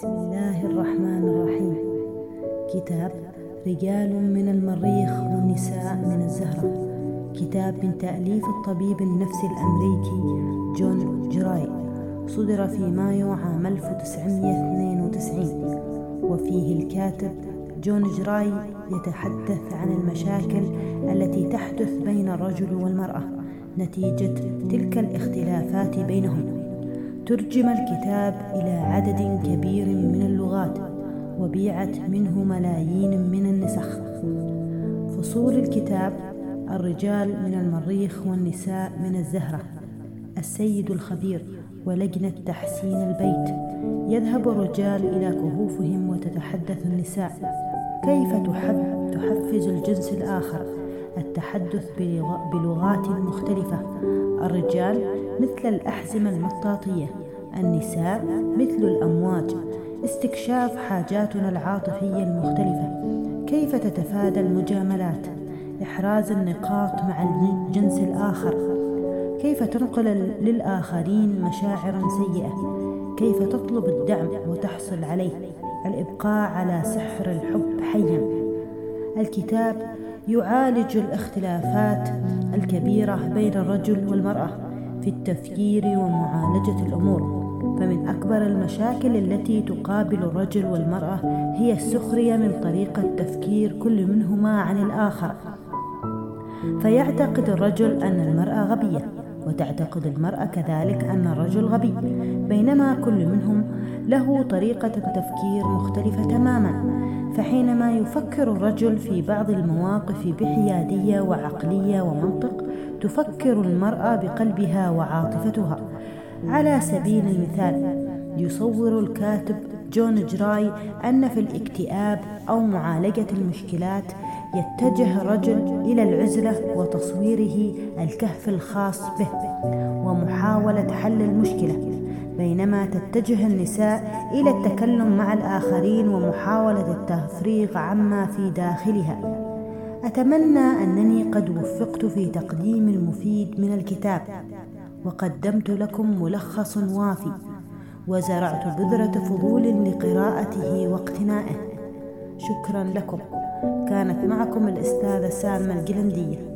بسم الله الرحمن الرحيم. كتاب رجال من المريخ ونساء من الزهرة. كتاب من تأليف الطبيب النفسي الأمريكي جون جراي. صدر في مايو عام 1992 وفيه الكاتب جون جراي يتحدث عن المشاكل التي تحدث بين الرجل والمرأة نتيجة تلك الاختلافات بينهم. ترجم الكتاب إلى عدد كبير من اللغات وبيعت منه ملايين من النسخ. فصول الكتاب الرجال من المريخ والنساء من الزهرة السيد الخبير ولجنة تحسين البيت. يذهب الرجال إلى كهوفهم وتتحدث النساء. كيف تحفز الجنس الآخر؟ التحدث بلغات مختلفة. الرجال مثل الأحزمة المطاطية النساء مثل الأمواج. استكشاف حاجاتنا العاطفية المختلفة. كيف تتفادى المجاملات؟ إحراز النقاط مع الجنس الآخر. كيف تنقل للآخرين مشاعرا سيئة؟ كيف تطلب الدعم وتحصل عليه؟ الإبقاء على سحر الحب حيا. الكتاب يعالج الاختلافات الكبيرة بين الرجل والمرأة في التفكير ومعالجة الأمور. فمن أكبر المشاكل التي تقابل الرجل والمرأة هي السخرية من طريقة تفكير كل منهما عن الآخر. فيعتقد الرجل أن المرأة غبية. وتعتقد المرأة كذلك أن الرجل غبي. بينما كل منهم له طريقة تفكير مختلفة تماما فحينما يفكر الرجل في بعض المواقف بحيادية وعقلية ومنطق تفكر المرأة بقلبها وعاطفتها. على سبيل المثال يصور الكاتب جون جراي أن في الاكتئاب أو معالجة المشكلات يتجه الرجل إلى العزلة وتصويره الكهف الخاص به ومحاولة حل المشكلة بينما تتجه النساء إلى التكلم مع الآخرين ومحاولة التفريغ عما في داخلها. أتمنى أنني قد وفقت في تقديم المفيد من الكتاب وقدمت لكم ملخص وافي وزرعت بذرة فضول لقراءته واقتنائه. شكرا لكم. كانت معكم الأستاذة سامة الجلندية.